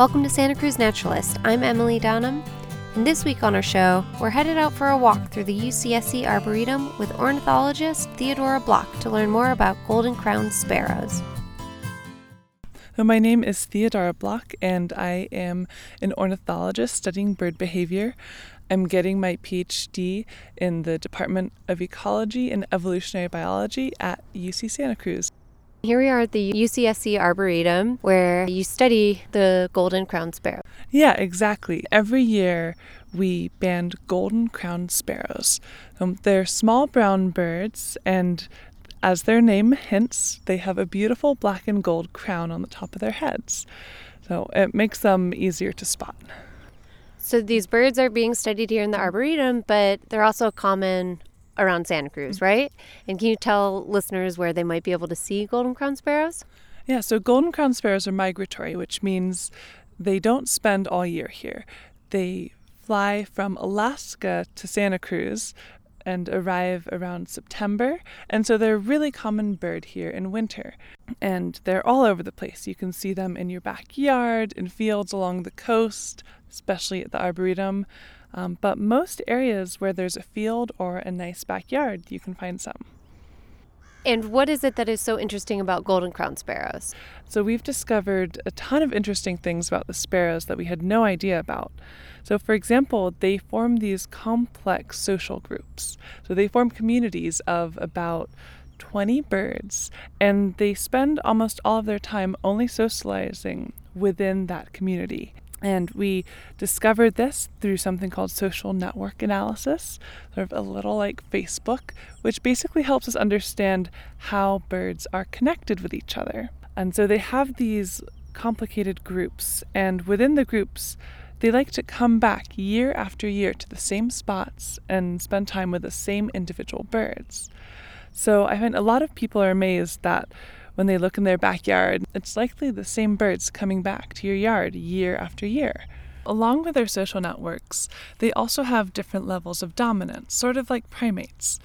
Welcome to Santa Cruz Naturalist. I'm Emily Dunham, and this week on our show, we're headed out for a walk through the UCSC Arboretum with ornithologist Theodora Block to learn more about golden crowned sparrows. Uh, my name is Theodora Block, and I am an ornithologist studying bird behavior. I'm getting my PhD in the Department of Ecology and Evolutionary Biology at UC Santa Cruz. Here we are at the UCSC Arboretum where you study the golden crowned sparrow. Yeah, exactly. Every year we band golden crowned sparrows. Um, they're small brown birds, and as their name hints, they have a beautiful black and gold crown on the top of their heads. So it makes them easier to spot. So these birds are being studied here in the Arboretum, but they're also common around Santa Cruz, mm-hmm. right? And can you tell listeners where they might be able to see golden crown sparrows? Yeah, so golden crown sparrows are migratory, which means they don't spend all year here. They fly from Alaska to Santa Cruz and arrive around September. And so they're a really common bird here in winter. And they're all over the place. You can see them in your backyard, in fields along the coast, especially at the Arboretum. Um, but most areas where there's a field or a nice backyard, you can find some. And what is it that is so interesting about golden crown sparrows? So, we've discovered a ton of interesting things about the sparrows that we had no idea about. So, for example, they form these complex social groups. So, they form communities of about 20 birds, and they spend almost all of their time only socializing within that community. And we discovered this through something called social network analysis, sort of a little like Facebook, which basically helps us understand how birds are connected with each other. And so they have these complicated groups, and within the groups, they like to come back year after year to the same spots and spend time with the same individual birds. So I find a lot of people are amazed that when they look in their backyard, it's likely the same birds coming back to your yard year after year. Along with their social networks, they also have different levels of dominance, sort of like primates.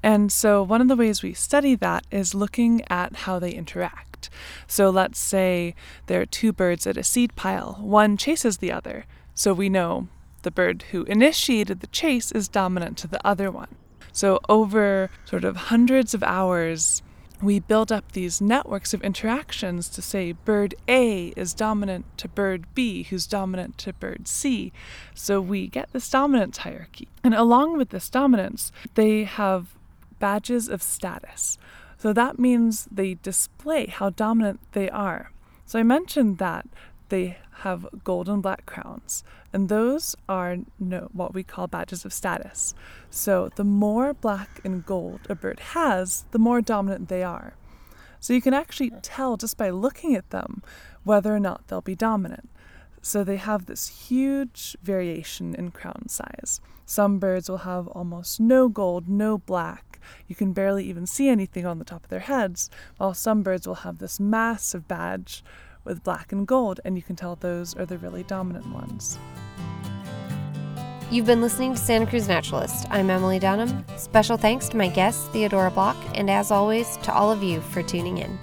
And so, one of the ways we study that is looking at how they interact. So, let's say there are two birds at a seed pile, one chases the other. So, we know the bird who initiated the chase is dominant to the other one. So, over sort of hundreds of hours, we build up these networks of interactions to say bird A is dominant to bird B, who's dominant to bird C. So we get this dominance hierarchy. And along with this dominance, they have badges of status. So that means they display how dominant they are. So I mentioned that they have gold and black crowns, and those are no, what we call badges of status. So the more black and gold a bird has, the more dominant they are. So you can actually tell just by looking at them whether or not they'll be dominant. So they have this huge variation in crown size. Some birds will have almost no gold, no black. You can barely even see anything on the top of their heads, while some birds will have this massive badge with black and gold, and you can tell those are the really dominant ones. You've been listening to Santa Cruz Naturalist. I'm Emily Dunham. Special thanks to my guest, Theodora Block, and as always, to all of you for tuning in.